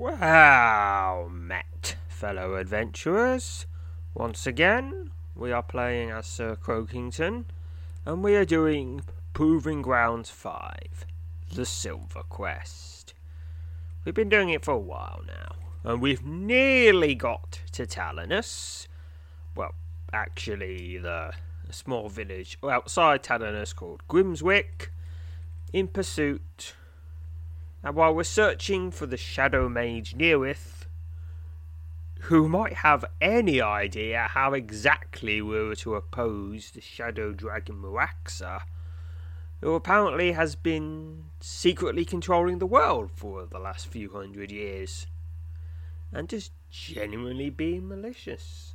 Well met, fellow adventurers. Once again, we are playing as Sir Croakington, and we are doing Proving Grounds 5, The Silver Crest. We've been doing it for a while now, and we've nearly got to Talanus. Well, actually, the small village outside Talanus called Grimswick, in pursuit and while we're searching for the Shadow Mage Nirith, who might have any idea how exactly we were to oppose the Shadow Dragon Muraxa, who apparently has been secretly controlling the world for the last few hundred years, and just genuinely being malicious.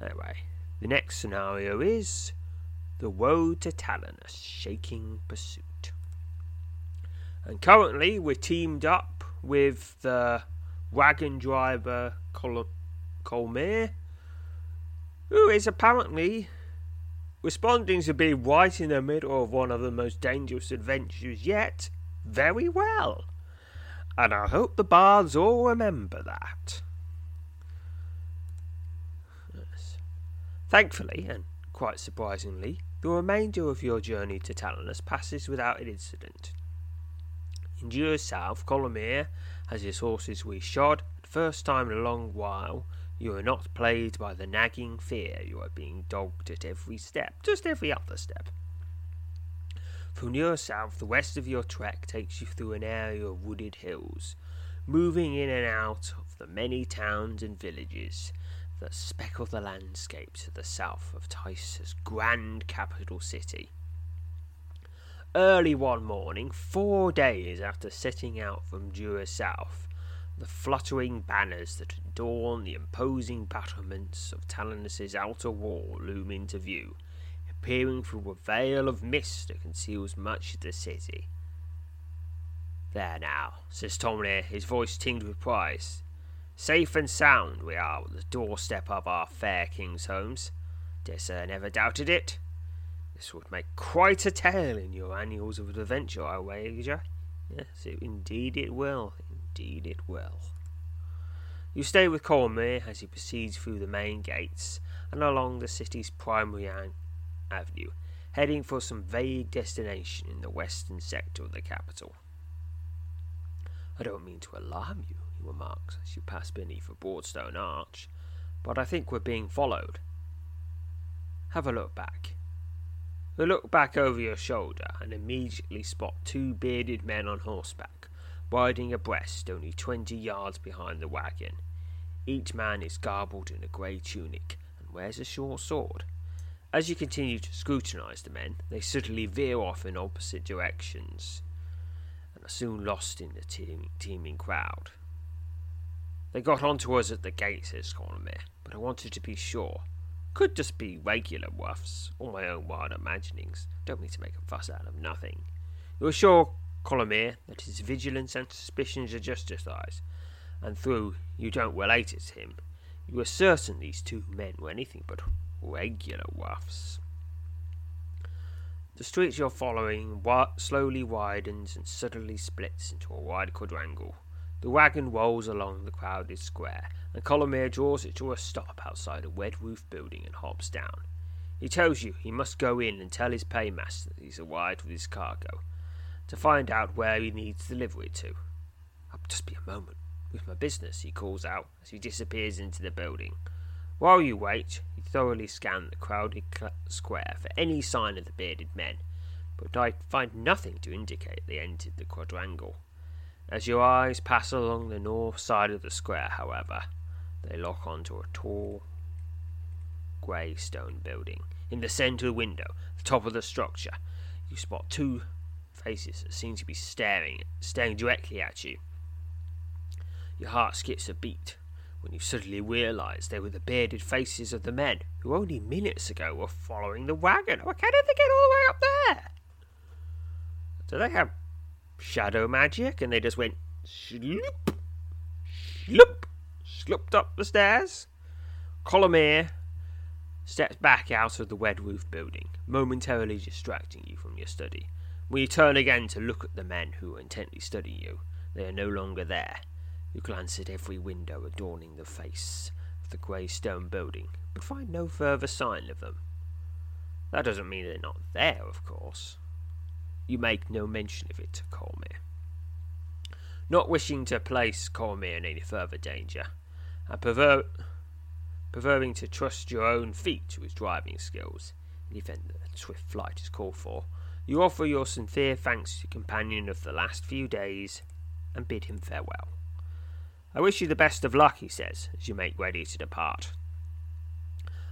Anyway, the next scenario is the road to Talanus, shaking pursuit. And currently, we're teamed up with the wagon driver Col- Colmere, who is apparently responding to being right in the middle of one of the most dangerous adventures yet very well. And I hope the bards all remember that. Yes. Thankfully, and quite surprisingly, the remainder of your journey to Talanus passes without an incident. Due south, Colomere has his horses reshod. First time in a long while, you are not plagued by the nagging fear you are being dogged at every step, just every other step. From near south, the west of your trek takes you through an area of wooded hills, moving in and out of the many towns and villages that speckle the landscape to the south of Tice's grand capital city early one morning, four days after setting out from Dura South, the fluttering banners that adorn the imposing battlements of Talanus's outer wall loom into view, appearing through a veil of mist that conceals much of the city. There now, says Tomley, his voice tinged with pride. Safe and sound we are at the doorstep of our fair king's homes. Dare sir never doubted it. This would make quite a tale in your annals of adventure, I wager. Yes, it, indeed it will. Indeed it will. You stay with Cormier as he proceeds through the main gates and along the city's primary an- avenue, heading for some vague destination in the western sector of the capital. I don't mean to alarm you, he remarks as you pass beneath a broad stone arch, but I think we're being followed. Have a look back. You look back over your shoulder and immediately spot two bearded men on horseback, riding abreast only twenty yards behind the wagon. Each man is garbled in a grey tunic and wears a short sword. As you continue to scrutinize the men, they suddenly veer off in opposite directions and are soon lost in the teem- teeming crowd. They got on to us at the gate, says Cormier, but I wanted to be sure. Could just be regular wuffs, or my own wild imaginings. Don't mean to make a fuss out of nothing. You assure Colomere that his vigilance and suspicions are justified, and though you don't relate it to him, you are certain these two men were anything but regular wuffs. The street you're following slowly widens and suddenly splits into a wide quadrangle. The wagon rolls along the crowded square, and Colomere draws it to a stop outside a red roof building and hops down. He tells you he must go in and tell his paymaster that he's arrived with his cargo, to find out where he needs to deliver it to. Ah, I'll just be a moment with my business, he calls out as he disappears into the building. While you wait, you thoroughly scan the crowded square for any sign of the bearded men, but I find nothing to indicate they entered the quadrangle. As your eyes pass along the north side of the square, however, they lock onto a tall grey stone building. In the centre window, the top of the structure, you spot two faces that seem to be staring, staring directly at you. Your heart skips a beat when you suddenly realise they were the bearded faces of the men who only minutes ago were following the wagon. How did they get all the way up there? Do they have shadow magic? And they just went sloop, sloop, slooped up the stairs. Colomere steps back out of the red roof building, momentarily distracting you from your study. When you turn again to look at the men who are intently studying you, they are no longer there. You glance at every window adorning the face of the grey stone building, but find no further sign of them. That doesn't mean they're not there, of course. You make no mention of it to Cormyr. Not wishing to place Cormyr in any further danger, and prefer- preferring to trust your own feet to his driving skills, in the event that swift flight is called for, you offer your sincere thanks to your companion of the last few days and bid him farewell. I wish you the best of luck, he says, as you make ready to depart.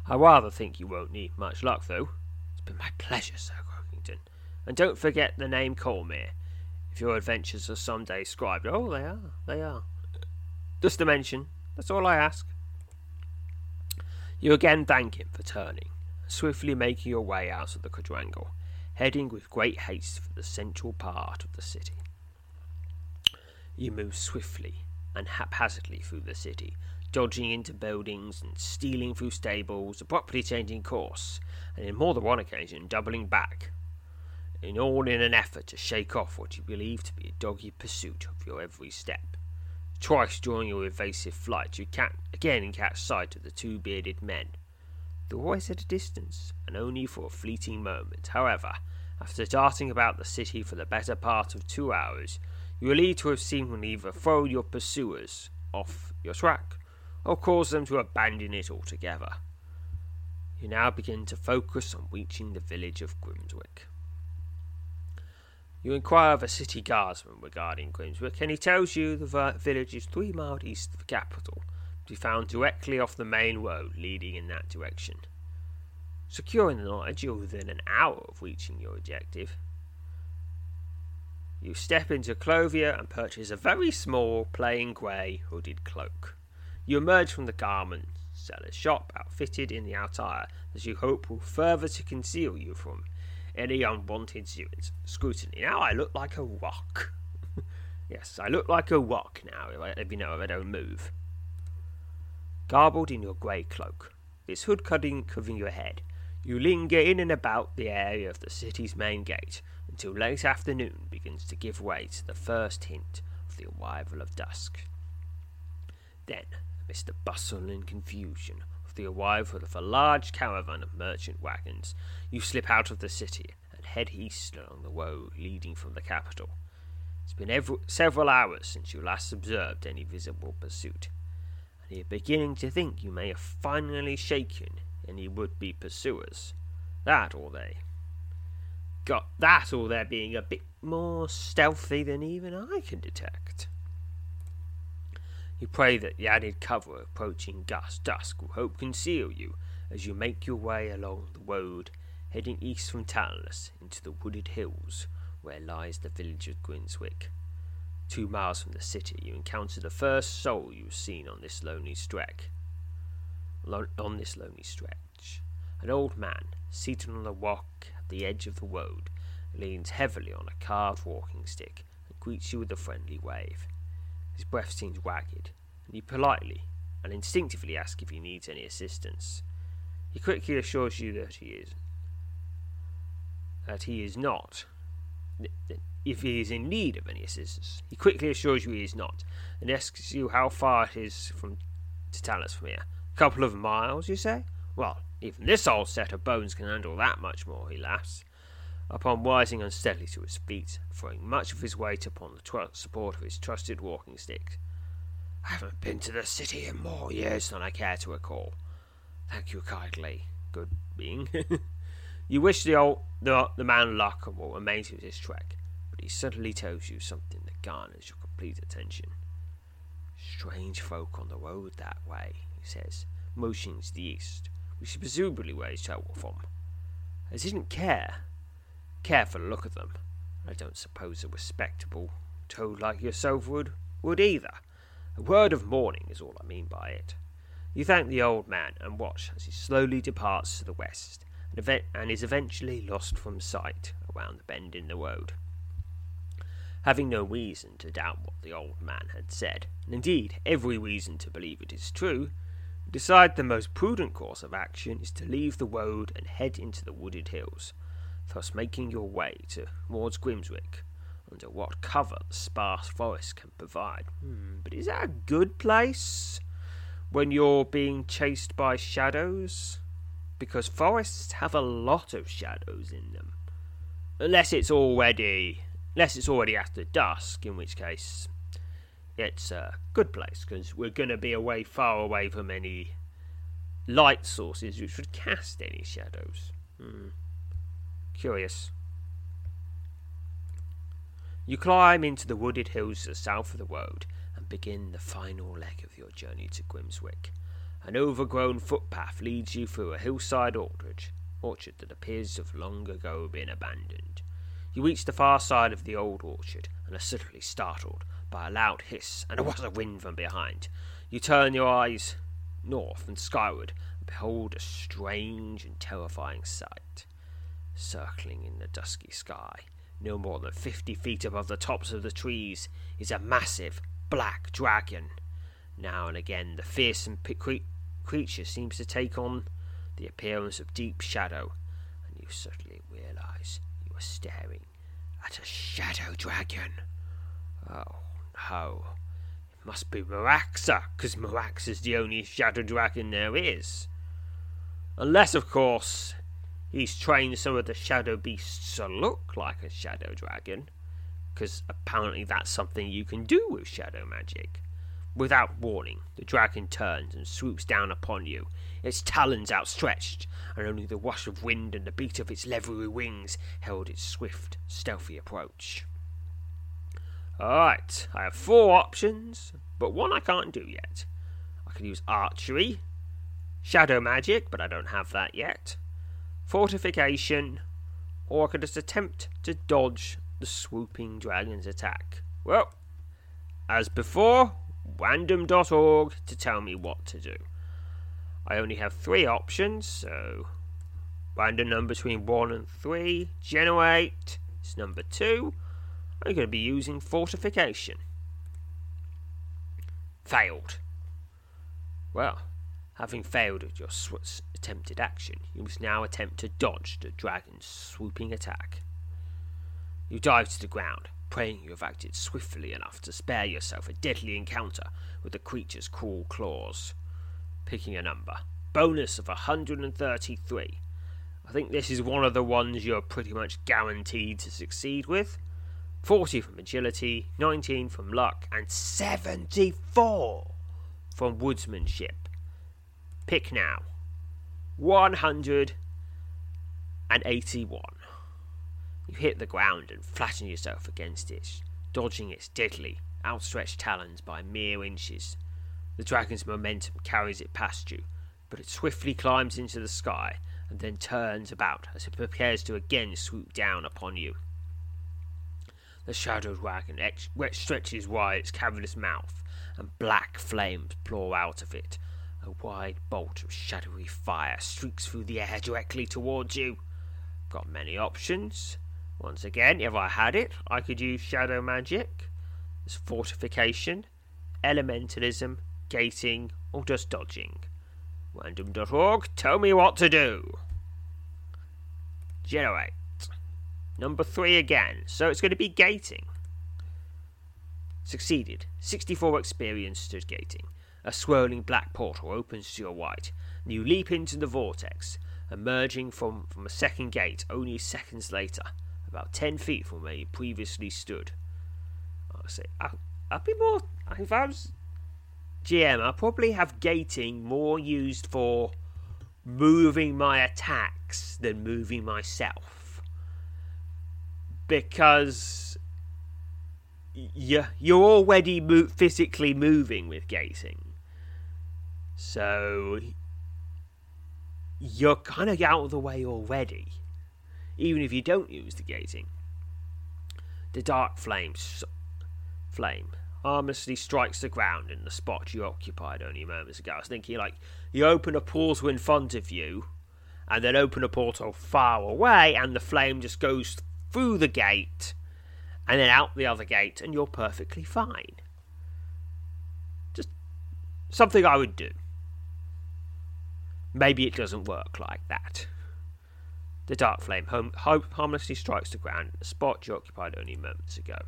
I rather think you won't need much luck, though. It's been my pleasure, Sir Croakington. And don't forget the name Cormyr, if your adventures are some day scribed. Oh, they are, they are. Just a mention, that's all I ask. You again thank him for turning, swiftly making your way out of the quadrangle, heading with great haste for the central part of the city. You move swiftly and haphazardly through the city, dodging into buildings and stealing through stables, abruptly changing course, and in more than one occasion doubling back, in all in an effort to shake off what you believe to be a dogged pursuit of your every step. Twice during your evasive flight, you can again catch sight of the two bearded men. They're always at a distance, and only for a fleeting moment. However, after darting about the city for the better part of two hours, you are believed to have seen either throw your pursuers off your track or cause them to abandon it altogether. You now begin to focus on reaching the village of Grimswick. You inquire of a city guardsman regarding Grimswick, and he tells you the village is three miles east of the capital, to be found directly off the main road leading in that direction. Securing the knowledge, you're within an hour of reaching your objective. You step into Clothier and purchase a very small, plain grey hooded cloak. You emerge from the garment seller's shop, outfitted in the attire that you hope will further to conceal you from any unwanted scrutiny. Now I look like a rock. yes, I look like a rock now, if you know if I don't move. Garbled in your grey cloak, this hood cutting covering your head, you linger in and about the area of the city's main gate until late afternoon begins to give way to the first hint of the arrival of dusk. Then, amidst the bustle and confusion the arrival of a large caravan of merchant wagons, you slip out of the city and head east along the road leading from the capital. It's been every, several hours since you last observed any visible pursuit, and you're beginning to think you may have finally shaken any would-be pursuers. That or they got that or they're being a bit more stealthy than even I can detect. You pray that the added cover of approaching dusk will help conceal you as you make your way along the road heading east from Talanus into the wooded hills where lies the village of Grimswick. Two miles from the city, you encounter the first soul you've seen on this lonely stretch. On this lonely stretch, an old man seated on a rock at the edge of the road, leans heavily on a carved walking stick and greets you with a friendly wave. His breath seems ragged, and you politely and instinctively ask if he needs any assistance. He quickly assures you that he is that he is not. If he is in need of any assistance, he quickly assures you he is not, and asks you how far it is from to Talanus from here. A couple of miles, you say? Well, even this old set of bones can handle that much more, he laughs. Upon rising unsteadily to his feet, throwing much of his weight upon the tr- support of his trusted walking stick. I haven't been to the city in more years than I care to recall. Thank you kindly, good being. you wish the old the, the man luck and what remains of his trek, but he suddenly tells you something that garners your complete attention. Strange folk on the road that way, he says, motioning to the east, which is presumably where he's travelled from. I didn't care, care for the look at them. I don't suppose a respectable toad like yourself would, would either. A word of warning is all I mean by it. You thank the old man and watch as he slowly departs to the west and, ev- and is eventually lost from sight around the bend in the road. Having no reason to doubt what the old man had said, and indeed every reason to believe it is true, decide the most prudent course of action is to leave the road and head into the wooded hills, thus making your way towards Grimswick, under what cover the sparse forest can provide. Hmm, but is that a good place when you're being chased by shadows? Because forests have a lot of shadows in them. Unless it's already unless it's already after dusk, in which case it's a good place because we're going to be away far away from any light sources which would cast any shadows. Hmm. Curious. You climb into the wooded hills to the south of the road and begin the final leg of your journey to Grimswick. An overgrown footpath leads you through a hillside orchard, orchard that appears to have long ago been abandoned. You reach the far side of the old orchard and are suddenly startled by a loud hiss and a rush of wind from behind. You turn your eyes north and skyward and behold a strange and terrifying sight. Circling in the dusky sky, no more than fifty feet above the tops of the trees, is a massive black dragon. Now and again, the fearsome cre- creature seems to take on the appearance of deep shadow, and you suddenly realize you are staring at a shadow dragon. Oh no, it must be Maraxa, because Maraxa's the only shadow dragon there is. Unless, of course, He's trained some of the shadow beasts to look like a shadow dragon, because apparently that's something you can do with shadow magic. Without warning, the dragon turns and swoops down upon you, its talons outstretched, and only the rush of wind and the beat of its leathery wings held its swift, stealthy approach. Alright, I have four options, but one I can't do yet. I can use archery, shadow magic, but I don't have that yet fortification, or I could just attempt to dodge the swooping dragon's attack. Well, as before, random.org to tell me what to do. I only have three options, so random number between 1 and 3, generate is number 2. I'm going to be using fortification. Failed. Well, Having failed at your attempted action, you must now attempt to dodge the dragon's swooping attack. You dive to the ground, praying you have acted swiftly enough to spare yourself a deadly encounter with the creature's cruel claws. Picking a number. Bonus of 133. I think this is one of the ones you're pretty much guaranteed to succeed with. 40 from agility, 19 from luck, and 74 from woodsmanship. Pick now. 181. You hit the ground and flatten yourself against it, dodging its deadly, outstretched talons by mere inches. The dragon's momentum carries it past you, but it swiftly climbs into the sky and then turns about as it prepares to again swoop down upon you. The shadow dragon stretches wide its cavernous mouth, and black flames pour out of it, a wide bolt of shadowy fire streaks through the air directly towards you. Got many options. Once again, if I had it, I could use shadow magic. There's fortification, elementalism, gating, or just dodging. Random.org, tell me what to do. Generate. Number three again, so it's going to be gating. Succeeded. 64 experience stood gating. A swirling black portal opens to your right, and you leap into the vortex, emerging from, from a second gate only seconds later, about ten feet from where you previously stood. I'll say, I'll, be more. If I was GM, I'll probably have gating more used for moving my attacks than moving myself. Because you, you're already physically moving with gating. So you're kind of out of the way already, even if you don't use the gating. The dark flame, flame harmlessly strikes the ground in the spot you occupied only moments ago. I was thinking, like, you open a portal in front of you, and then open a portal far away, and the flame just goes through the gate, and then out the other gate, and you're perfectly fine. Just something I would do. Maybe it doesn't work like that. The dark flame harmlessly strikes the ground, a spot you occupied only moments ago.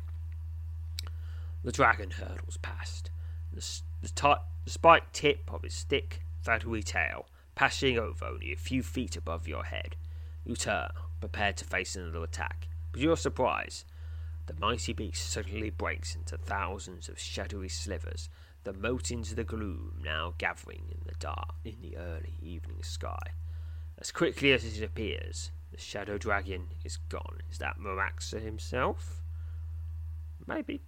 The dragon hurtles past, the, the, t- the spiked tip of his thick, feathery tail passing over only a few feet above your head. You turn, prepared to face another attack, but to your surprise, the mighty beast suddenly breaks into thousands of shadowy slivers that mote into the gloom now gathering in the dark in the early evening sky. As quickly as it appears, the shadow dragon is gone. Is that Maraxa himself? Maybe.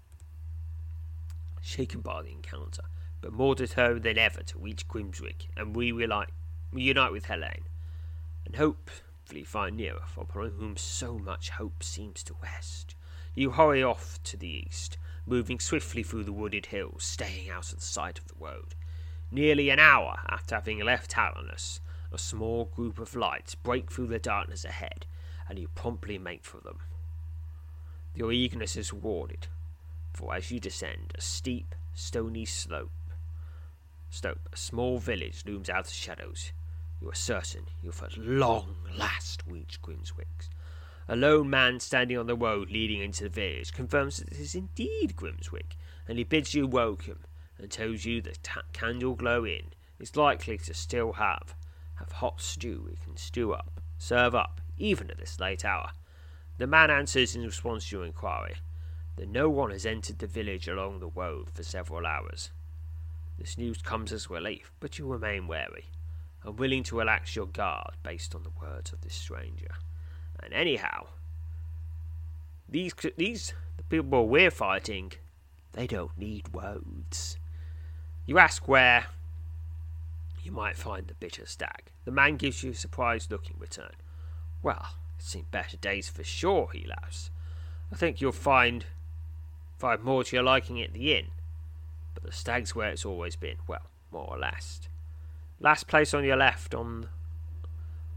Shaken by the encounter, but more determined than ever to reach Grimswick and we reunite, reunite with Helene, and hopefully find Nero, upon whom so much hope seems to rest. You hurry off to the east, moving swiftly through the wooded hills, staying out of the sight of the road. Nearly an hour after having left Talanus, a small group of lights break through the darkness ahead, and you promptly make for them. Your eagerness is rewarded, for as you descend a steep, stony slope, slope, a small village looms out of the shadows. You are certain you have at long last reached Grimswick. A lone man standing on the road leading into the village confirms that it is indeed Grimswick, and he bids you welcome and tells you that the t- candle glow inn is likely to still have have hot stew we can stew up, serve up, even at this late hour. The man answers in response to your inquiry that no one has entered the village along the road for several hours. This news comes as relief, but you remain wary, and willing to relax your guard based on the words of this stranger. And anyhow, these these the people we're fighting, they don't need roads. You ask where you might find the bitter stag. The man gives you a surprised look in return. Well, it's seen better days for sure, he laughs. I think you'll find find more to your liking at the inn. But the stag's where it's always been, well, more or less. Last place on your left on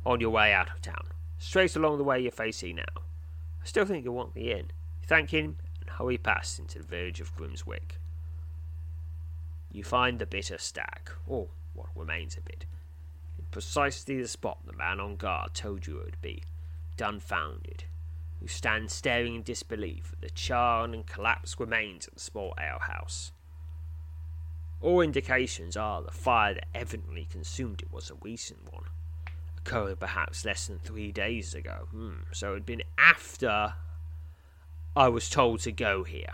on your way out of town straight along the way you're facing now. I still think you'll want inn. You thank him and hurry past into the village of Grimswick. You find the bitter stag, or what remains of it, in precisely the spot the man on guard told you it would be, dumbfounded. You stand staring in disbelief at the charred and collapsed remains of the small alehouse. All indications are the fire that evidently consumed it was a recent one occurring perhaps less than three days ago. Hmm. So it had been after I was told to go here.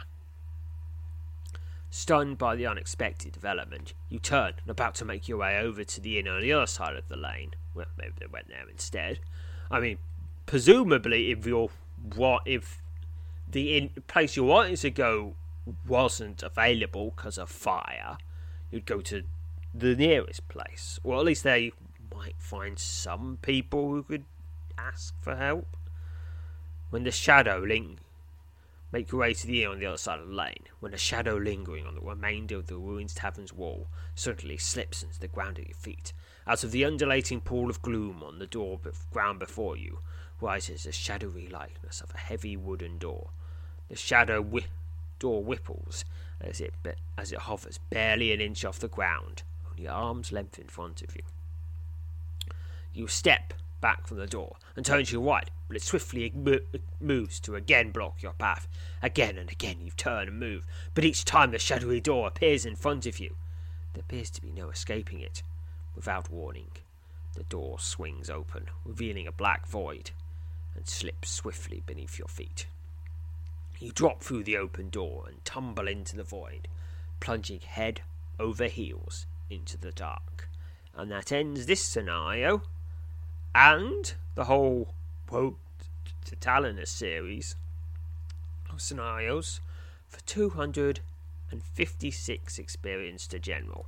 Stunned by the unexpected development, you turn and about to make your way over to the inn on the other side of the lane. Well, maybe they went there instead. I mean, presumably, if you're what if the in, place you wanted to go wasn't available because of fire, you'd go to the nearest place, or at least they might find some people who could ask for help. When the shadow ling make your way to the inn on the other side of the lane, when the shadow lingering on the remainder of the ruined tavern's wall suddenly slips into the ground at your feet, out of the undulating pool of gloom on the door ground before you rises the shadowy likeness of a heavy wooden door. The shadow door whipples as it be- as it hovers barely an inch off the ground, only arm's length in front of you. You step back from the door and turn to your right, but it swiftly moves to again block your path. Again and again you turn and move, but each time the shadowy door appears in front of you. There appears to be no escaping it. Without warning, the door swings open, revealing a black void, and slips swiftly beneath your feet. You drop through the open door and tumble into the void, plunging head over heels into the dark. And that ends this scenario and the whole quote to Talanus series of scenarios for 256 experience to general.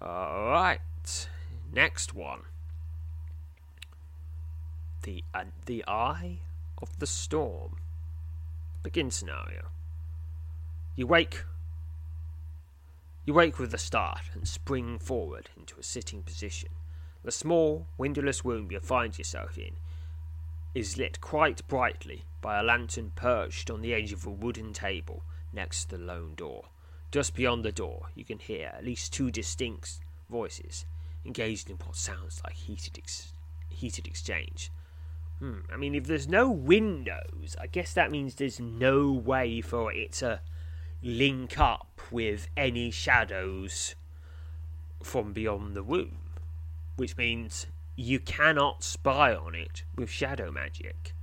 Alright, next one. The, uh, the Eye of the Storm. Begin scenario. You wake. You wake with a start and spring forward into a sitting position. The small, windowless room you find yourself in is lit quite brightly by a lantern perched on the edge of a wooden table next to the lone door. Just beyond the door, you can hear at least two distinct voices engaged in what sounds like heated ex- heated exchange. Hmm, I mean, if there's no windows, I guess that means there's no way for it to link up with any shadows from beyond the room, which means you cannot spy on it with shadow magic.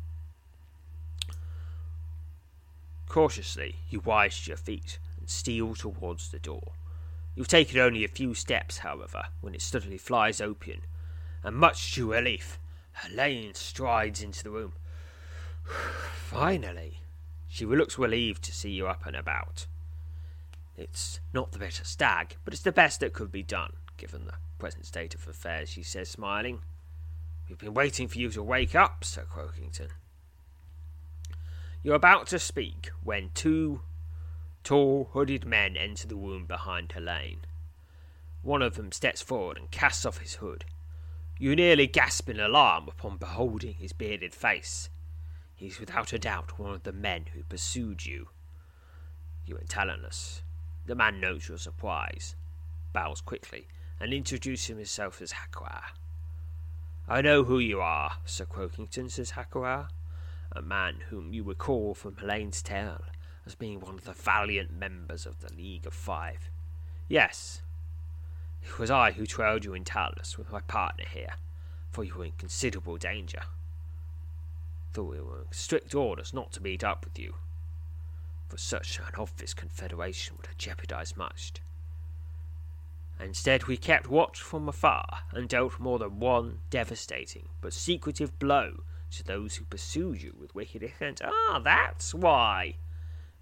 Cautiously, you rise to your feet and steal towards the door. You've taken only a few steps, however, when it suddenly flies open, and much to your relief, Helene strides into the room. Finally, she looks relieved to see you up and about. It's not the better stag, but it's the best that could be done, given the present state of affairs, she says, smiling. We've been waiting for you to wake up, Sir Croakington. You're about to speak when two tall, hooded men enter the room behind Helene. One of them steps forward and casts off his hood. You nearly gasp in alarm upon beholding his bearded face. He's without a doubt one of the men who pursued you. You are Talanus. The man notes your surprise, bows quickly, and introducing himself as Hakua. I know who you are, Sir Croakington, says Hakua, a man whom you recall from Helene's tale as being one of the valiant members of the League of Five. Yes, it was I who trailed you in Talus with my partner here, for you were in considerable danger. Though we were in strict orders not to meet up with you, for such an obvious confederation would have jeopardized much. Instead, we kept watch from afar and dealt more than one devastating but secretive blow to those who pursued you with wicked intent. Ah, that's why.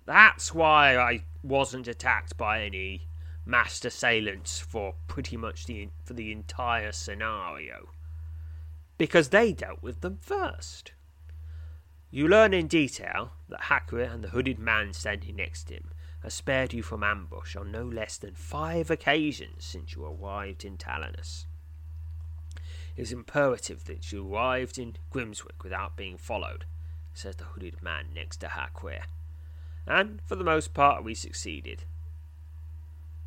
That's why I wasn't attacked by any massed assailants for pretty much the for the entire scenario. Because they dealt with them first. You learn in detail that Hakua and the hooded man standing next to him have spared you from ambush on no less than five occasions since you arrived in Talanus. It is imperative that you arrived in Grimswick without being followed, says the hooded man next to Hakua. And, for the most part, we succeeded.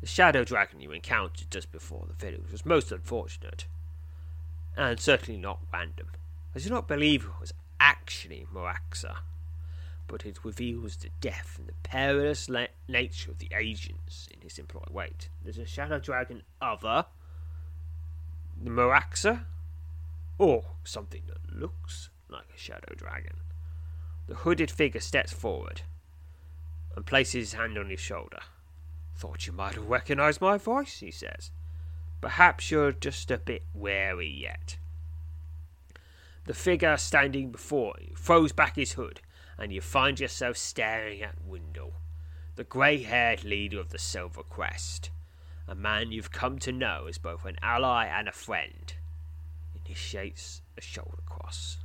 The shadow dragon you encountered just before the village was most unfortunate, and certainly not random. I do not believe it was actually Moraxa, but it reveals the depth and the perilous la- nature of the agents in his employ. Wait, there's a shadow dragon other the Moraxa? Or something that looks like a shadow dragon. The hooded figure steps forward and places his hand on his shoulder. Thought you might have recognized my voice, he says. Perhaps you're just a bit wary yet. The figure standing before you throws back his hood, and you find yourself staring at Wendell, the grey haired leader of the Silver Crest, a man you've come to know as both an ally and a friend. Initiates a shoulder cross.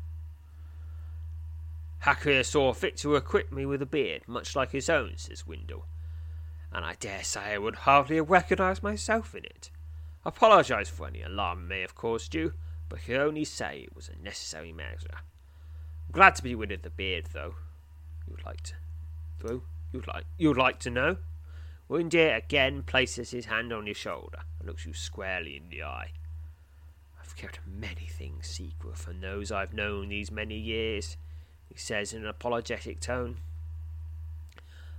Hakua saw fit to equip me with a beard, much like his own, says Wendell and I dare say I would hardly have recognised myself in it. Apologise for any alarm I may have caused you, but can only say it was a necessary measure. Glad to be rid of the beard, though. You'd like to, though you'd like you'd like to know. Windier again places his hand on your shoulder and looks you squarely in the eye. I've kept many things secret from those I've known these many years, he says in an apologetic tone.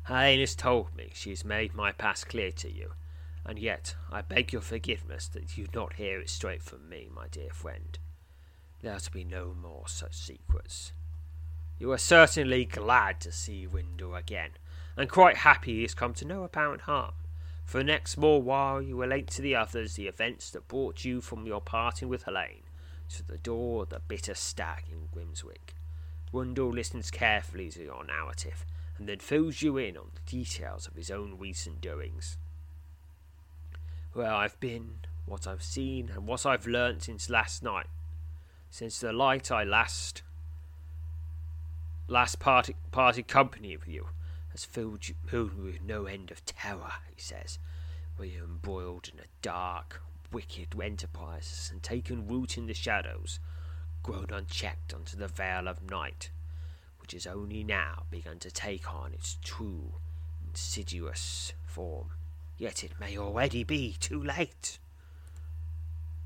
Helene has told me she has made my past clear to you, and yet I beg your forgiveness that you not hear it straight from me, my dear friend. There are to be no more such secrets. You are certainly glad to see Wendell again, and quite happy he has come to no apparent harm. For the next small while you relate to the others the events that brought you from your parting with Helene to the door of the bitter stag in Grimswick. Wendell listens carefully to your narrative and then fills you in on the details of his own recent doings. Where I've been, what I've seen, and what I've learnt since last night. Since the light I last last party party company with you has filled you filled me with no end of terror, he says, where you're embroiled in a dark, wicked enterprise and taken root in the shadows, grown unchecked unto the veil of night, which has only now begun to take on its true, insidious form. Yet it may already be too late.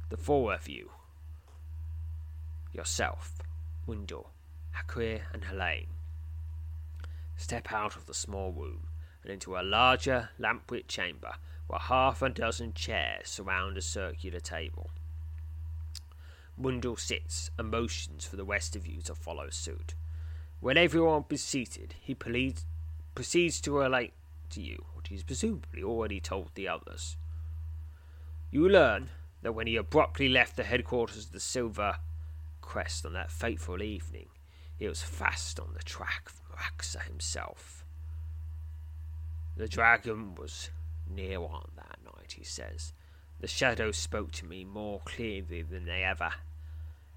The four of you yourself, Wendell, Hakua, and Helene step out of the small room and into a larger, lamplit chamber where half a dozen chairs surround a circular table. Wendell sits and motions for the rest of you to follow suit. When everyone is seated, he proceeds to relate to you what he has presumably already told the others. You learn that when he abruptly left the headquarters of the Silver Crest on that fateful evening, he was fast on the track of Meraxa himself. The dragon was near on that night, he says. The shadows spoke to me more clearly than they ever,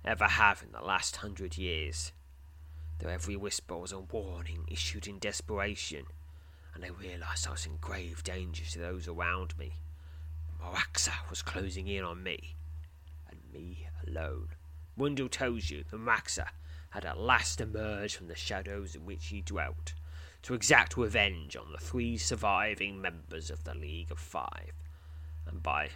ever have in the last hundred years. Though every whisper was a warning issued in desperation, and I realized I was in grave danger to those around me. Moraxa was closing in on me, and me alone. Wendell tells you that Meraxa had at last emerged from the shadows in which he dwelt, to exact revenge on the three surviving members of the League of Five, and by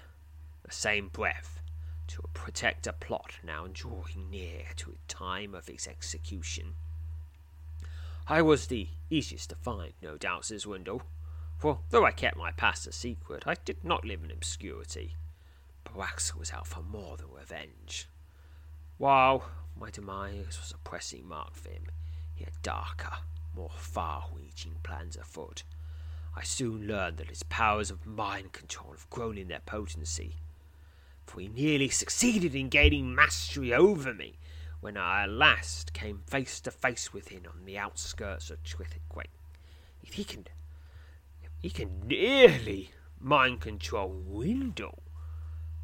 the same breath to protect a plot now drawing near to its time of its execution. I was the easiest to find, no doubt, says Wendell, for though I kept my past a secret, I did not live in obscurity. Meraxa was out for more than revenge. While my demise was a pressing mark for him, he had darker, more far reaching plans afoot. I soon learned that his powers of mind control have grown in their potency, for he nearly succeeded in gaining mastery over me when I at last came face to face with him on the outskirts of Twithwick. If he can, if he can nearly mind control Wendell,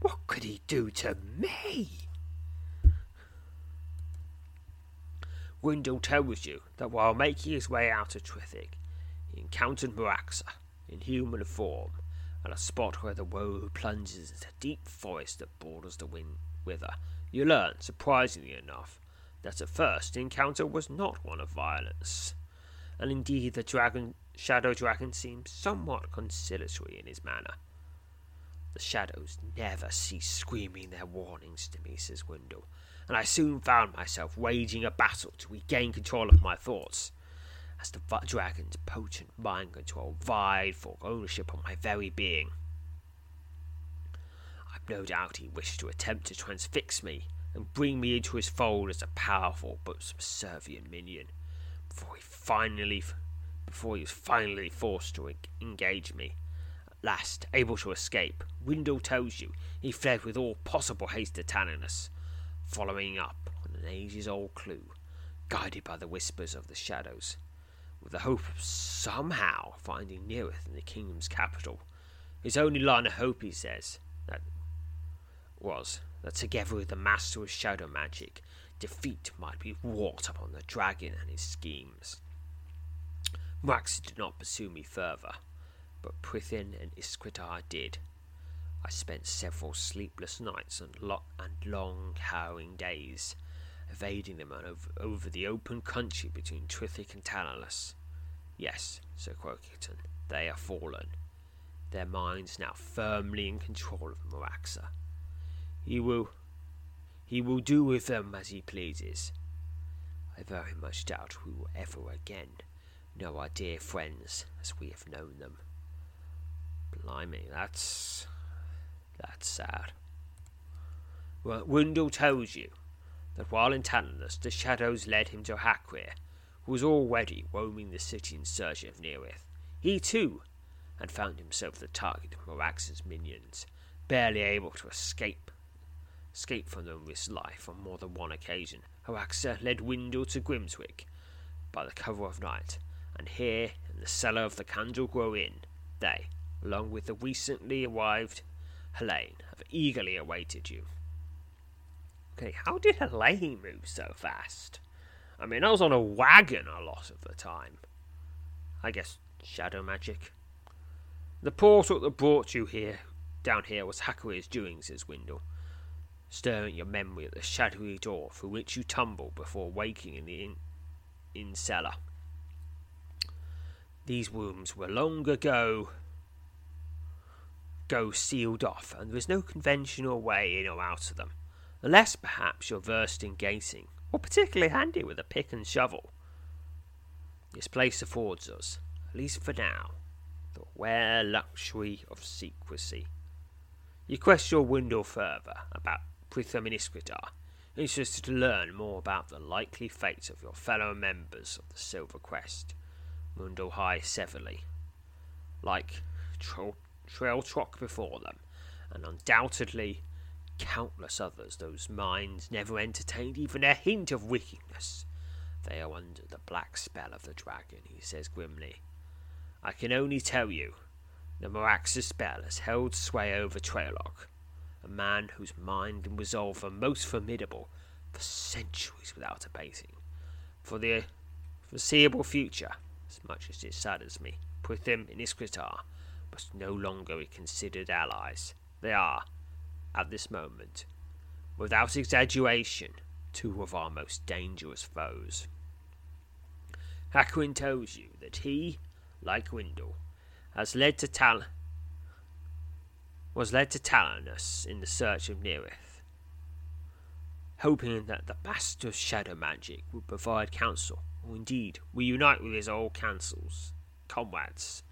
what could he do to me? Wendell tells you that while making his way out of Twithwick, he encountered Meraxa in human form at a spot where the road plunges into a deep forest that borders the wind wither. You learn, surprisingly enough, that at first the encounter was not one of violence, and indeed the dragon, shadow dragon seemed somewhat conciliatory in his manner. The shadows never cease screaming their warnings to me, says Wendell, and I soon found myself waging a battle to regain control of my thoughts, as the dragon's potent mind control vied for ownership of my very being. I've no doubt he wished to attempt to transfix me and bring me into his fold as a powerful but subservient minion, before he finally, before he was finally forced to engage me. Last, able to escape, Windle tells you he fled with all possible haste to Tannenus, following up on an ages old clue, guided by the whispers of the shadows, with the hope of somehow finding Nirith in the kingdom's capital. His only line of hope, he says, that was that together with the master of shadow magic, defeat might be wrought upon the dragon and his schemes. Meraxa did not pursue me further, but Prythin and Iskritar did, I spent several sleepless nights and, lo- and long, harrowing days, evading them over, over the open country between Twithwick and Tannenus. Yes, Sir Croakington, they are fallen, their minds now firmly in control of Meraxa. He will, he will do with them as he pleases. I very much doubt we will ever again know our dear friends as we have known them. Blimey, that's that's sad. Well, Wendell tells you that while in Tannenus, the shadows led him to Hakrir, who was already roaming the city in search of Nirith. He, too, had found himself the target of Meraxa's minions, barely able to escape escape from them with life on more than one occasion. Meraxa led Wendell to Grimswick by the cover of night, and here, in the cellar of the Candleglow Inn, they, along with the recently arrived Helene have eagerly awaited you. Okay, how did Helene move so fast? I mean, I was on a wagon a lot of the time. I guess shadow magic. The portal that brought you here, down here, was Hakrir's doing, says Windle, stirring your memory at the shadowy door through which you tumbled before waking in the inn, inn cellar. These rooms were long ago go sealed off, and there is no conventional way in or out of them, unless perhaps you're versed in gating, or particularly handy with a pick and shovel. This place affords us, at least for now, the rare luxury of secrecy. You quest your window further about Pritham Iniscritar, interested to learn more about the likely fate of your fellow members of the Silver Crest, Mundo High Severly. Like Trail, trail Trock before them, and undoubtedly countless others those minds never entertained even a hint of wickedness. They are under the black spell of the dragon, he says grimly. I can only tell you, the Marax's spell has held sway over Treylock, a man whose mind and resolve are most formidable for centuries without abating. For the foreseeable future, as much as it saddens me, put Prithim and Iskritar must no longer be considered allies. They are, at this moment, without exaggeration, two of our most dangerous foes. Hakuin tells you that he, like Windle, has led to Tal was led to Talanus in the search of Nirith, hoping that the Master of Shadow Magic would provide counsel, or indeed reunite with his old councils, comrades,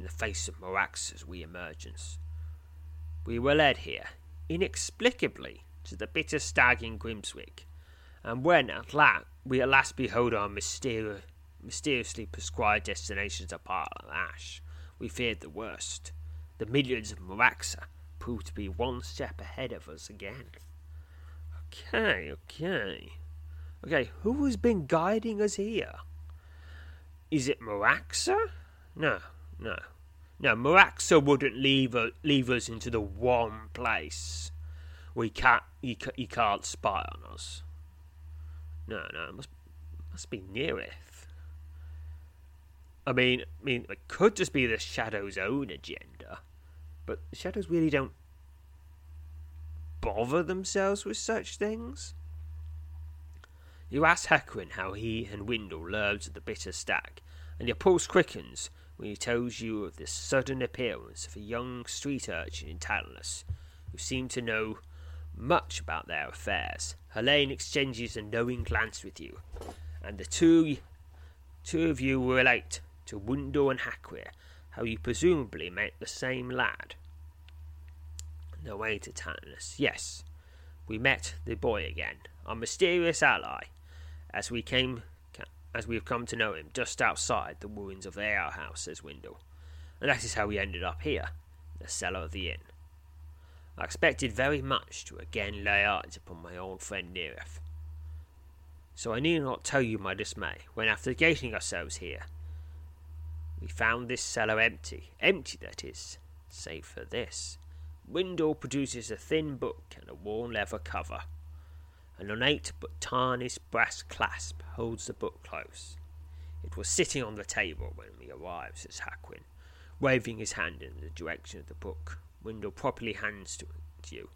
in the face of Morax's re-emergence. We were led here, inexplicably, to the bitter stag in Grimswick, and when at last we at last behold our mysteri- mysteriously prescribed destinations apart at Ash, we feared the worst. The millions of Moraxa proved to be one step ahead of us again. Okay, okay. Okay, who has been guiding us here? Is it Moraxa? No, no. No, Moraxa wouldn't leave, uh, leave us into the one place. We can't, he, he can't spy on us. No, no, it must, must be Nirith. I mean, I mean, it could just be the Shadow's own agenda, but the Shadows really don't bother themselves with such things. You ask Hakuin how he and Windle of the bitter stack, and your pulse quickens when he tells you of the sudden appearance of a young street urchin in Talanus, who seemed to know much about their affairs. Helene exchanges a knowing glance with you, and the two, two of you relate to Windle and Hakwir, how you presumably met the same lad. The way to Talanus, yes, we met the boy again, our mysterious ally, as we came, as we have come to know him, just outside the ruins of the alehouse, says Windle, and that is how we ended up here, the cellar of the inn. I expected very much to again lay eyes upon my old friend Nirith. So I need not tell you my dismay when, after gating ourselves here, we found this cellar empty. Empty, that is, save for this. Windle produces a thin book and a worn leather cover. An ornate but tarnished brass clasp holds the book close. It was sitting on the table when we arrived, says Haquin, waving his hand in the direction of the book. Windle properly hands to, you.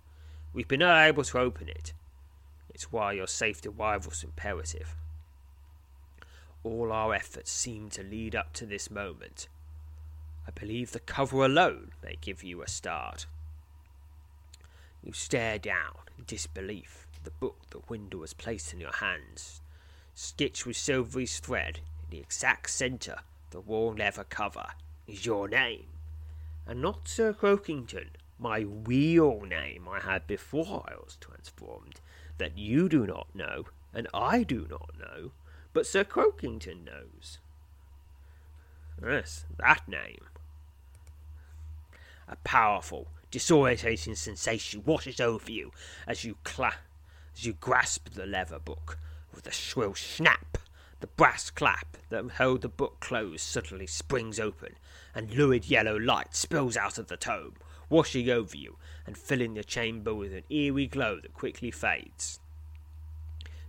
We've been unable to open it. It's why your safe arrival is imperative. All our efforts seem to lead up to this moment. I believe the cover alone may give you a start. You stare down in disbelief the book that Windle has placed in your hands, stitched with silvery thread in the exact centre the worn leather cover is your name, and not Sir Croakington, my real name I had before I was transformed, that you do not know, and I do not know, but Sir Croakington knows. Yes, that name. A powerful, disorientating sensation washes over you as you cla- as you grasp the leather book. With a shrill snap, the brass clap that held the book closed suddenly springs open, and lurid yellow light spills out of the tome, washing over you and filling the chamber with an eerie glow that quickly fades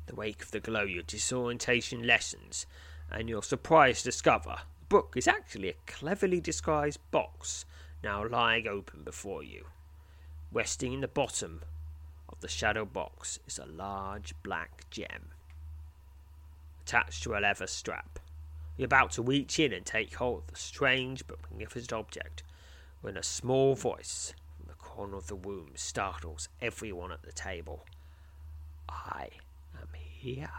the wake of the glow, your disorientation lessens, and you're surprised to discover the book is actually a cleverly disguised box now lying open before you. Resting in the bottom of the shadow box is a large black gem attached to a leather strap. You're about to reach in and take hold of the strange but magnificent object when a small voice from the corner of the room startles everyone at the table. I am here.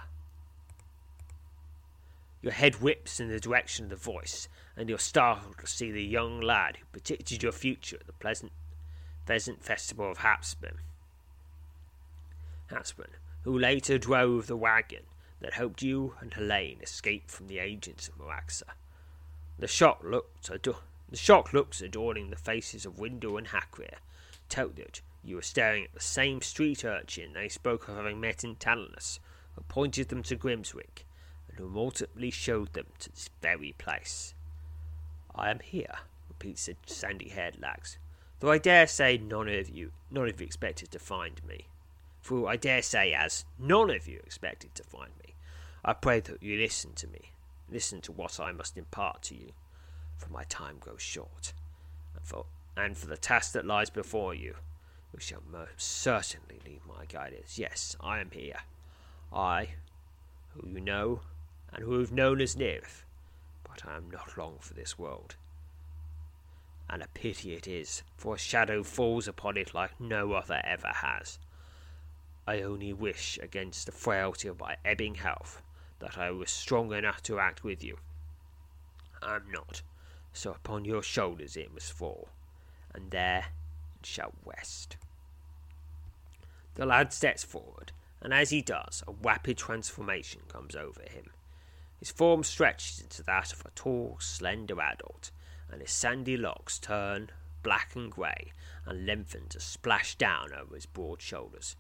Your head whips in the direction of the voice, and you're startled to see the young lad who predicted your future at the pleasant pheasant festival of Hapsburn. Hapsburn, who later drove the wagon that helped you and Helene escape from the agents of Maraxa. The shock looked the looks adorning the faces of Windle and Hakrir told that you were staring at the same street urchin they spoke of having met in Talanus, who pointed them to Grimswick, and who ultimately showed them to this very place. I am here, repeats the sandy-haired lags, though I dare say none of you, none of you expected to find me. For I dare say, as none of you expected to find me, I pray that you listen to me, listen to what I must impart to you, for my time grows short, and for and for the task that lies before you, we shall most certainly need my guidance. Yes, I am here. I, who you know, and who have known as Nirith, but I am not long for this world. And a pity it is, for a shadow falls upon it like no other ever has. I only wish, against the frailty of my ebbing health, that I was strong enough to act with you. I am not, so upon your shoulders it must fall and there it shall rest. The lad steps forward, and as he does, a rapid transformation comes over him. His form stretches into that of a tall, slender adult, and his sandy locks turn black and grey and lengthen to splash down over his broad shoulders.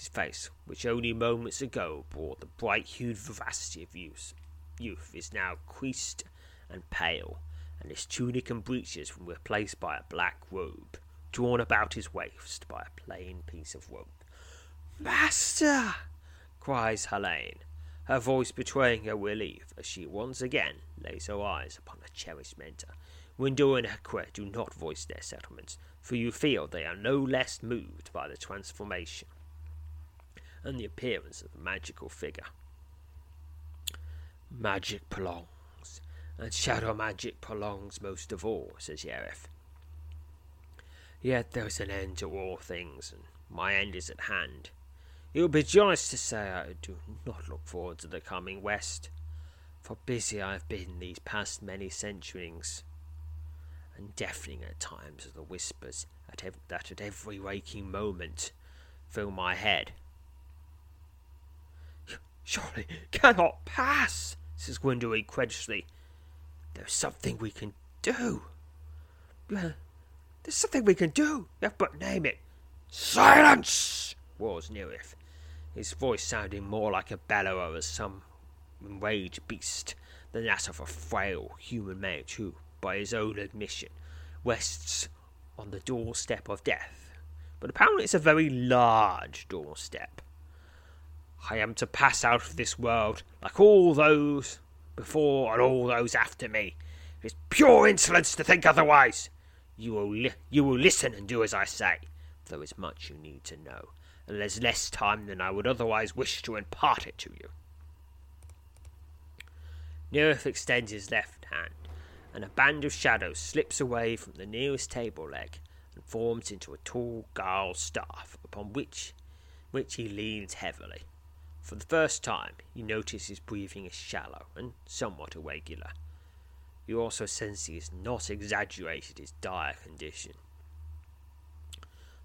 His face, which only moments ago brought the bright hued vivacity of youth, youth, is now creased and pale, and his tunic and breeches were replaced by a black robe, drawn about his waist by a plain piece of rope. Master! cries Helene, her voice betraying her relief as she once again lays her eyes upon her cherished mentor. Windle and Hakrir do not voice their settlements, for you feel they are no less moved by the transformation and the appearance of the magical figure. Magic prolongs, and shadow magic prolongs most of all, says Nirith. Yet there is an end to all things, and my end is at hand. It would be joyous to say I do not look forward to the coming West, for busy I have been these past many centuries, and deafening at times are the whispers at ev- that at every waking moment fill my head. Surely cannot pass, says Gwyndor incredulously. There's something we can do. There's something we can do. Have but name it. Silence! roars Nirith, his voice sounding more like a bellow of some enraged beast than that of a frail human man who, by his own admission, rests on the doorstep of death. But apparently it's a very large doorstep. I am to pass out of this world like all those before and all those after me. It is pure insolence to think otherwise. You will, li- you will listen and do as I say. though There is much you need to know, and there's less time than I would otherwise wish to impart it to you. Nirith extends his left hand, and a band of shadows slips away from the nearest table leg and forms into a tall Garl staff upon which, which he leans heavily. For the first time, you notice his breathing is shallow and somewhat irregular. You also sense he has not exaggerated his dire condition.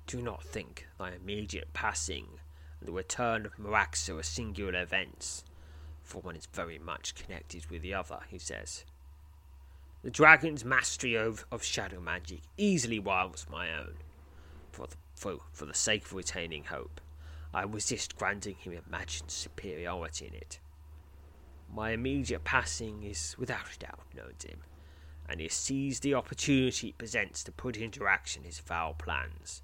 Do not think thy immediate passing and the return of Maraxa are singular events, for one is very much connected with the other, he says. The dragon's mastery of, of shadow magic easily rivals my own, for the, for, for the sake of retaining hope. I resist granting him imagined superiority in it. My immediate passing is without doubt known to him, and he has seized the opportunity it presents to put into action his foul plans.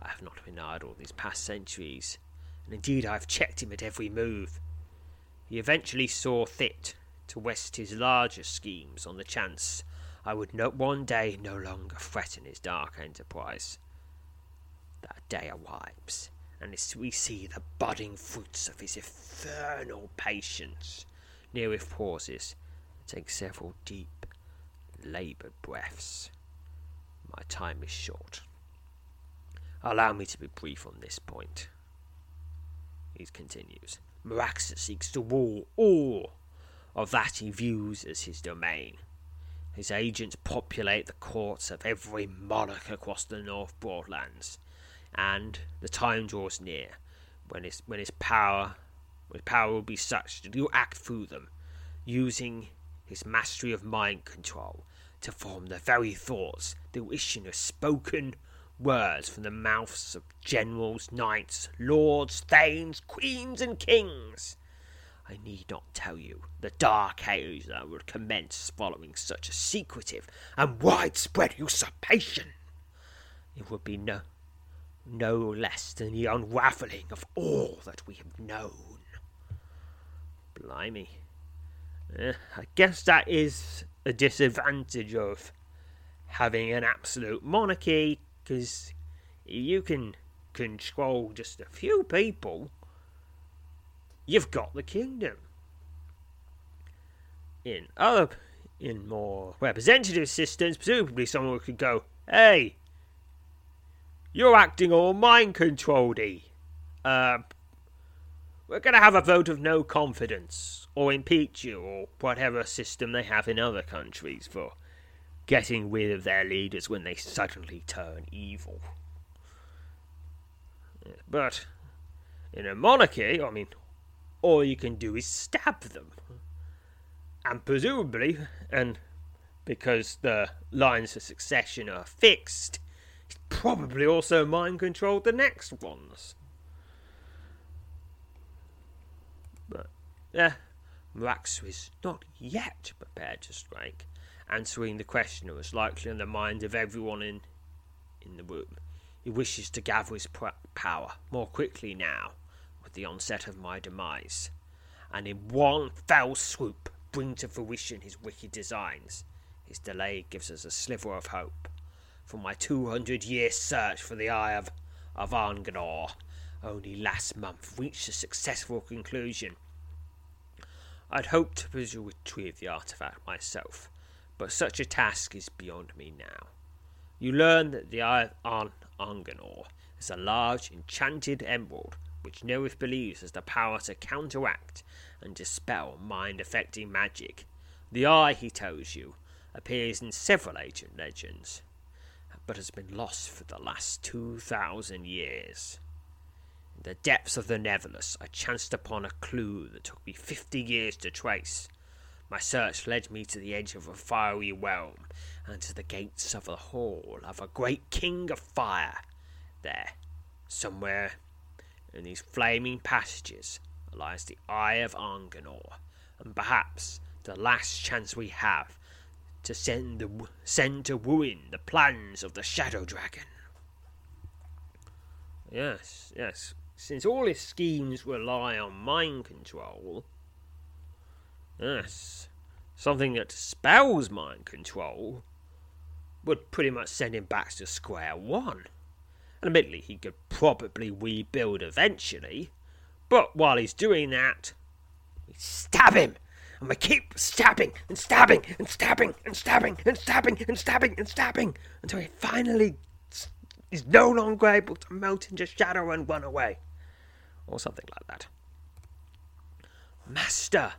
I have not been idle these past centuries, and indeed I have checked him at every move. He eventually saw fit to west his larger schemes on the chance I would not one day no longer threaten his dark enterprise. That day arrives, and we see the budding fruits of his infernal patience, Nirith pauses and takes several deep, laboured breaths. My time is short. Allow me to be brief on this point. He continues. Maraxa seeks to rule all of that he views as his domain. His agents populate the courts of every monarch across the North Broadlands, and the time draws near when his when his power his power will be such that you act through them, using his mastery of mind control to form the very thoughts that will issue as spoken words from the mouths of generals, knights, lords, thanes, queens, and kings. I need not tell you the dark age that would commence following such a secretive and widespread usurpation. It would be no, no less than the unravelling of all that we have known. Blimey. Eh, I guess that is a disadvantage of having an absolute monarchy, because you can control just a few people you've got the kingdom. In other, in more representative systems, presumably someone could go, "Hey, you're acting all mind controlled Uh, we're going to have a vote of no confidence, or impeach you, or whatever system they have in other countries for getting rid of their leaders when they suddenly turn evil. But in a monarchy, I mean, all you can do is stab them. And presumably, and because the lines of succession are fixed, probably also mind controlled the next ones. But, yeah, Maraxu is not yet prepared to strike, answering the question that was likely on the mind of everyone in, in the room. He wishes to gather his power more quickly now, with the onset of my demise, and in one fell swoop bring to fruition his wicked designs. His delay gives us a sliver of hope. For my two hundred year search for the Eye of, of Arnganor only last month reached a successful conclusion. I'd hoped to pursue retrieve the artifact myself, but such a task is beyond me now. You learn that the Eye of Arnganor is a large enchanted emerald which Nirith believes has the power to counteract and dispel mind affecting magic. The eye, he tells you, appears in several ancient legends, but has been lost for the last two thousand years. In the depths of the Netherless, I chanced upon a clue that took me fifty years to trace. My search led me to the edge of a fiery realm, and to the gates of the hall of a great king of fire. There, somewhere in these flaming passages lies the Eye of Arnganor, and perhaps the last chance we have to send the send to ruin the plans of the Shadow Dragon. Yes, yes. Since all his schemes rely on mind control, yes, something that spells mind control would pretty much send him back to square one. And Admittedly, he could probably rebuild eventually, but while he's doing that, we stab him! And we keep stabbing and stabbing and stabbing and stabbing and stabbing and stabbing and stabbing until he finally is no longer able to melt into shadow and run away. Or something like that. Master,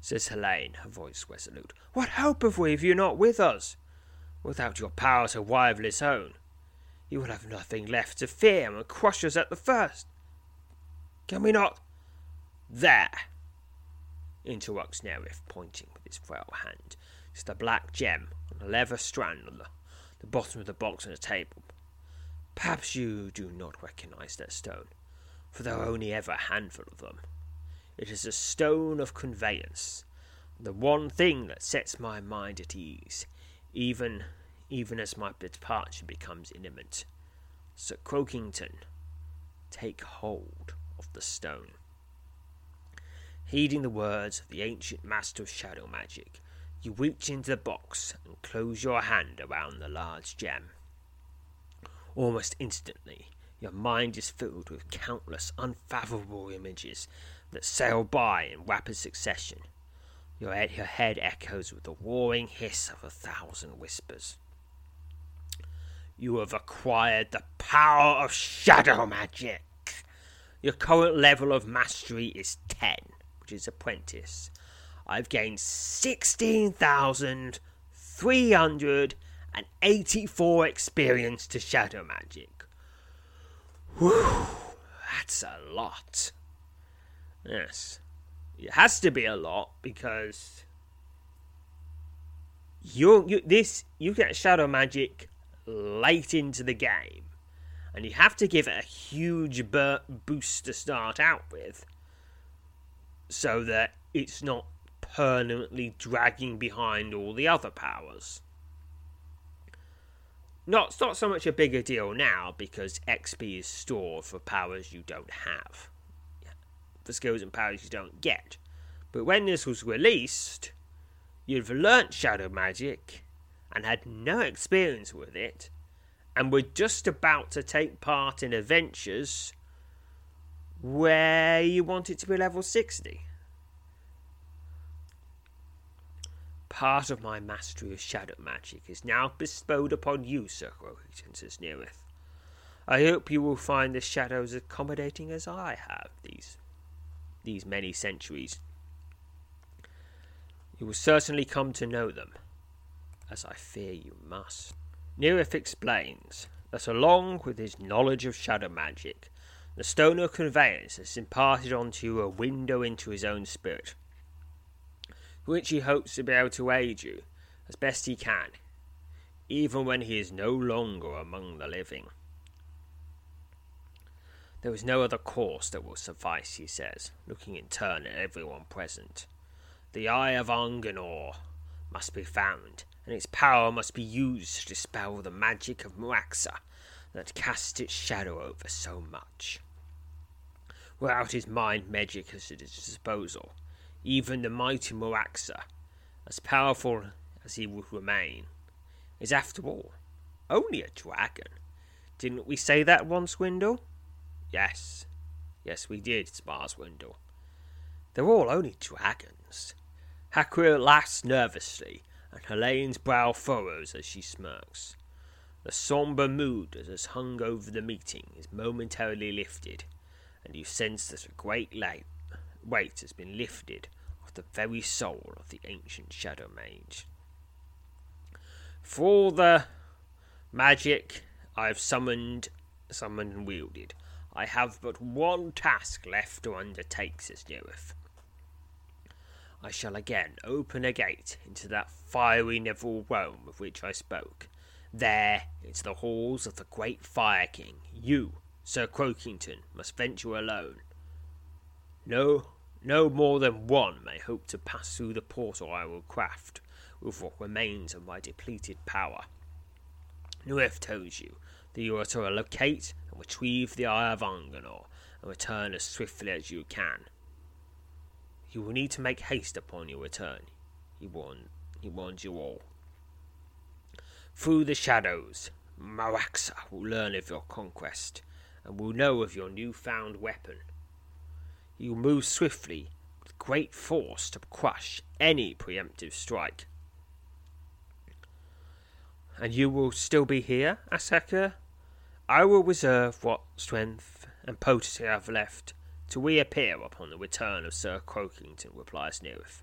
says Helene, her voice resolute, what hope have we if you're not with us? Without your power to rival his own, you will have nothing left to fear and crush us at the first. Can we not? There! Interrupts Nirith, pointing with his frail hand. It's the black gem on a leather strand on the, the bottom of the box on the table. Perhaps you do not recognize that stone, for there are only ever a handful of them. It is a stone of conveyance, the one thing that sets my mind at ease, even even as my departure becomes imminent. Sir Croakington, take hold of the stone. Heeding the words of the ancient master of shadow magic, you reach into the box and close your hand around the large gem. Almost instantly, your mind is filled with countless unfathomable images that sail by in rapid succession. Your head, your head echoes with the roaring hiss of a thousand whispers you have acquired the power of shadow magic. Your current level of mastery is 10, which is apprentice. I've gained 16,384 experience to shadow magic. Whew, that's a lot. Yes. It has to be a lot because you you this you get shadow magic late into the game and you have to give it a huge boost to start out with so that it's not permanently dragging behind all the other powers. Not, it's not so much a bigger deal now because XP is stored for powers you don't have, for skills and powers you don't get. But when this was released, you'd have learnt Shadow Magic and had no experience with it, and were just about to take part in adventures where you want it to be level 60. Part of my mastery of shadow magic is now bestowed upon you, Sir Croakington, says Nirith. I hope you will find the shadows accommodating as I have these these many centuries. You will certainly come to know them, as I fear you must. Nirith explains that along with his knowledge of shadow magic, the stone stoner conveyance has imparted onto you a window into his own spirit, which he hopes to be able to aid you as best he can, even when he is no longer among the living. There is no other course that will suffice, he says, looking in turn at everyone present. The Eye of Anganor must be found, and its power must be used to dispel the magic of Muaxa that casts its shadow over so much. Without his mind magic at his disposal, even the mighty Muraxa, as powerful as he would remain, is after all only a dragon. Didn't we say that once, Windle? Yes. Yes, we did, Spars Windle. They're all only dragons. Hakua laughs nervously and Helene's brow furrows as she smirks. The sombre mood that has hung over the meeting is momentarily lifted, and you sense that a great weight has been lifted off the very soul of the ancient Shadow Mage. For all the magic I have summoned, summoned and wielded, I have but one task left to undertake, says Nirith. I shall again open a gate into that fiery Neville realm of which I spoke. There, into the halls of the great Fire King, you, Sir Croakington, must venture alone. No, no more than one may hope to pass through the portal I will craft with what remains of my depleted power. Nirith tells you that you are to locate and retrieve the Eye of Anganor and return as swiftly as you can. You will need to make haste upon your return, he warned, he warns you all. Through the shadows, Muraxa will learn of your conquest, and will know of your new-found weapon. You move swiftly, with great force, to crush any preemptive strike. And you will still be here, Asaka? I will reserve what strength and potency I have left to reappear upon the return of Sir Croakington, replies Nirith.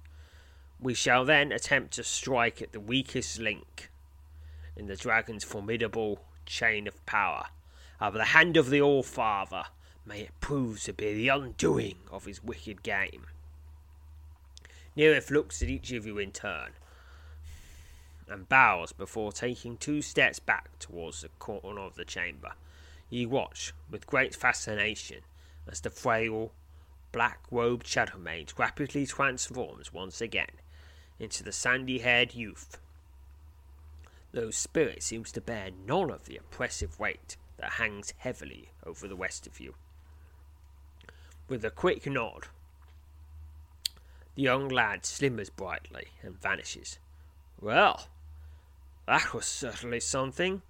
We shall then attempt to strike at the weakest link in the dragon's formidable chain of power. Of the hand of the All-Father, may it prove to be the undoing of his wicked game. Nirith looks at each of you in turn and bows before taking two steps back towards the corner of the chamber. You watch with great fascination as the frail, black robed shadow mage rapidly transforms once again into the sandy haired youth. Though spirit seems to bear none of the oppressive weight that hangs heavily over the rest of you. With a quick nod, the young lad slimmers brightly and vanishes. Well, that was certainly something,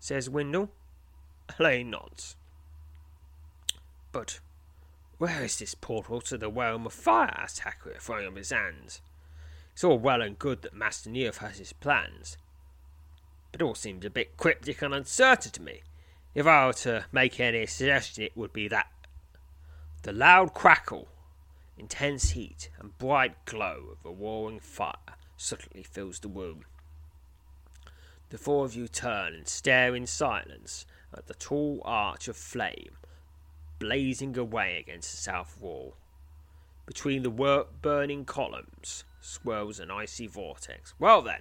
says Windle. Helene nods. But where is this portal to the realm of fire? asked Hakua, throwing up his hands. It's all well and good that Master Neof has his plans, but it all seems a bit cryptic and uncertain to me. If I were to make any suggestion, it would be that the loud crackle intense heat and bright glow of a roaring fire suddenly fills the room. The four of you turn and stare in silence at the tall arch of flame blazing away against the south wall. Between the burning columns swirls an icy vortex. Well then,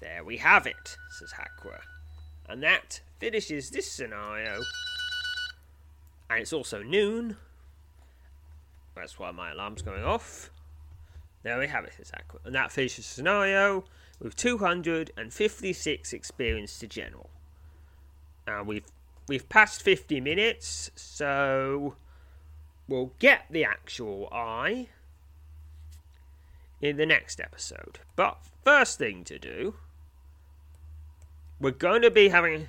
there we have it, says Hakra. And that finishes this scenario. And it's also noon. That's why my alarm's going off. There we have it, Hakra. And that finishes scenario with 256 experience to general. Now we've we've passed 50 minutes, so we'll get the actual eye in the next episode. But first thing to do, we're going to be having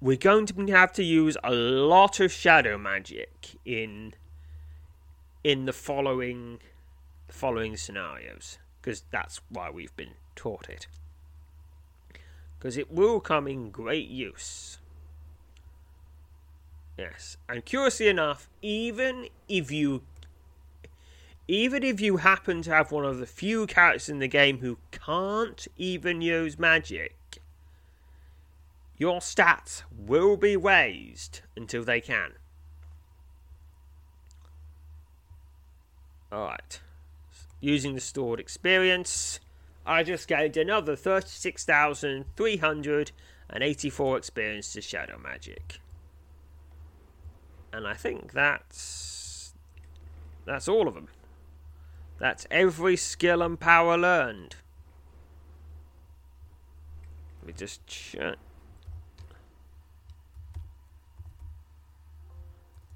we're going to have to use a lot of shadow magic in in the following following scenarios because that's why we've been taught it. Because it will come in great use. Yes, and curiously enough, even if you even if you happen to have one of the few characters in the game who can't even use magic, your stats will be raised until they can. Alright. Using the stored experience, I just gained another 36,384 experience to Shadow Magic. And I think that's. That's all of them. That's every skill and power learned. Let me just check.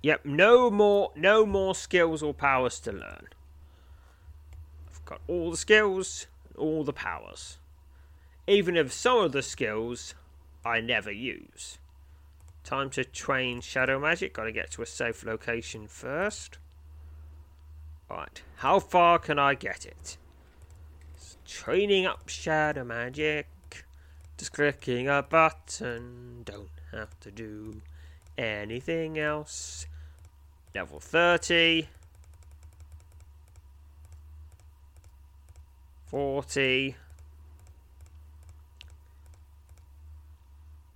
Yep, no more no more skills or powers to learn. I've got all the skills all the powers. Even if some of the skills I never use. Time to train Shadow Magic. Gotta get to a safe location first. Alright, how far can I get it? training up Shadow Magic. Just clicking a button. Don't have to do anything else. Level 30. 40,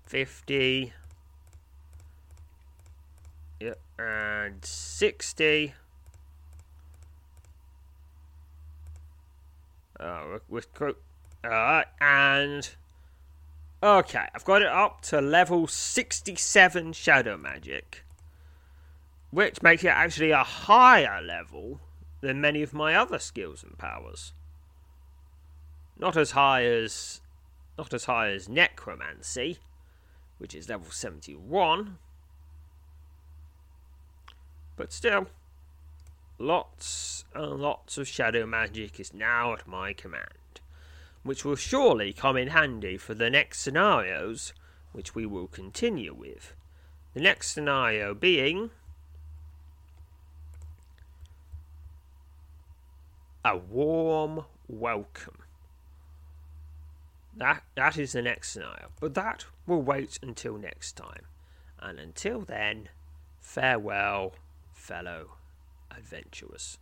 50, yep, and 60. Uh, with uh, and okay, I've got it up to level 67 Shadow Magic, which makes it actually a higher level than many of my other skills and powers. Not as high as not as high as necromancy, which is level 71. But still, lots and lots of shadow magic is now at my command, which will surely come in handy for the next scenarios, which we will continue with. The next scenario being a warm welcome. That that is the next scenario. But that will wait until next time. And until then, farewell, fellow adventurers.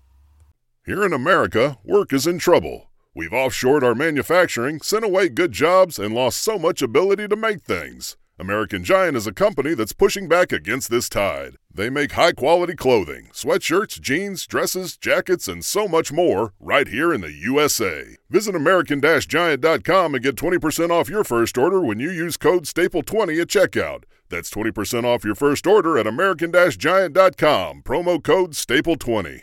Here in America, work is in trouble. We've offshored our manufacturing, sent away good jobs, and lost so much ability to make things. American Giant is a company that's pushing back against this tide. They make high quality clothing, sweatshirts, jeans, dresses, jackets, and so much more right here in the USA. Visit American Giant.com and get 20% off your first order when you use code STAPLE20 at checkout. That's 20% off your first order at American Giant.com, promo code STAPLE20.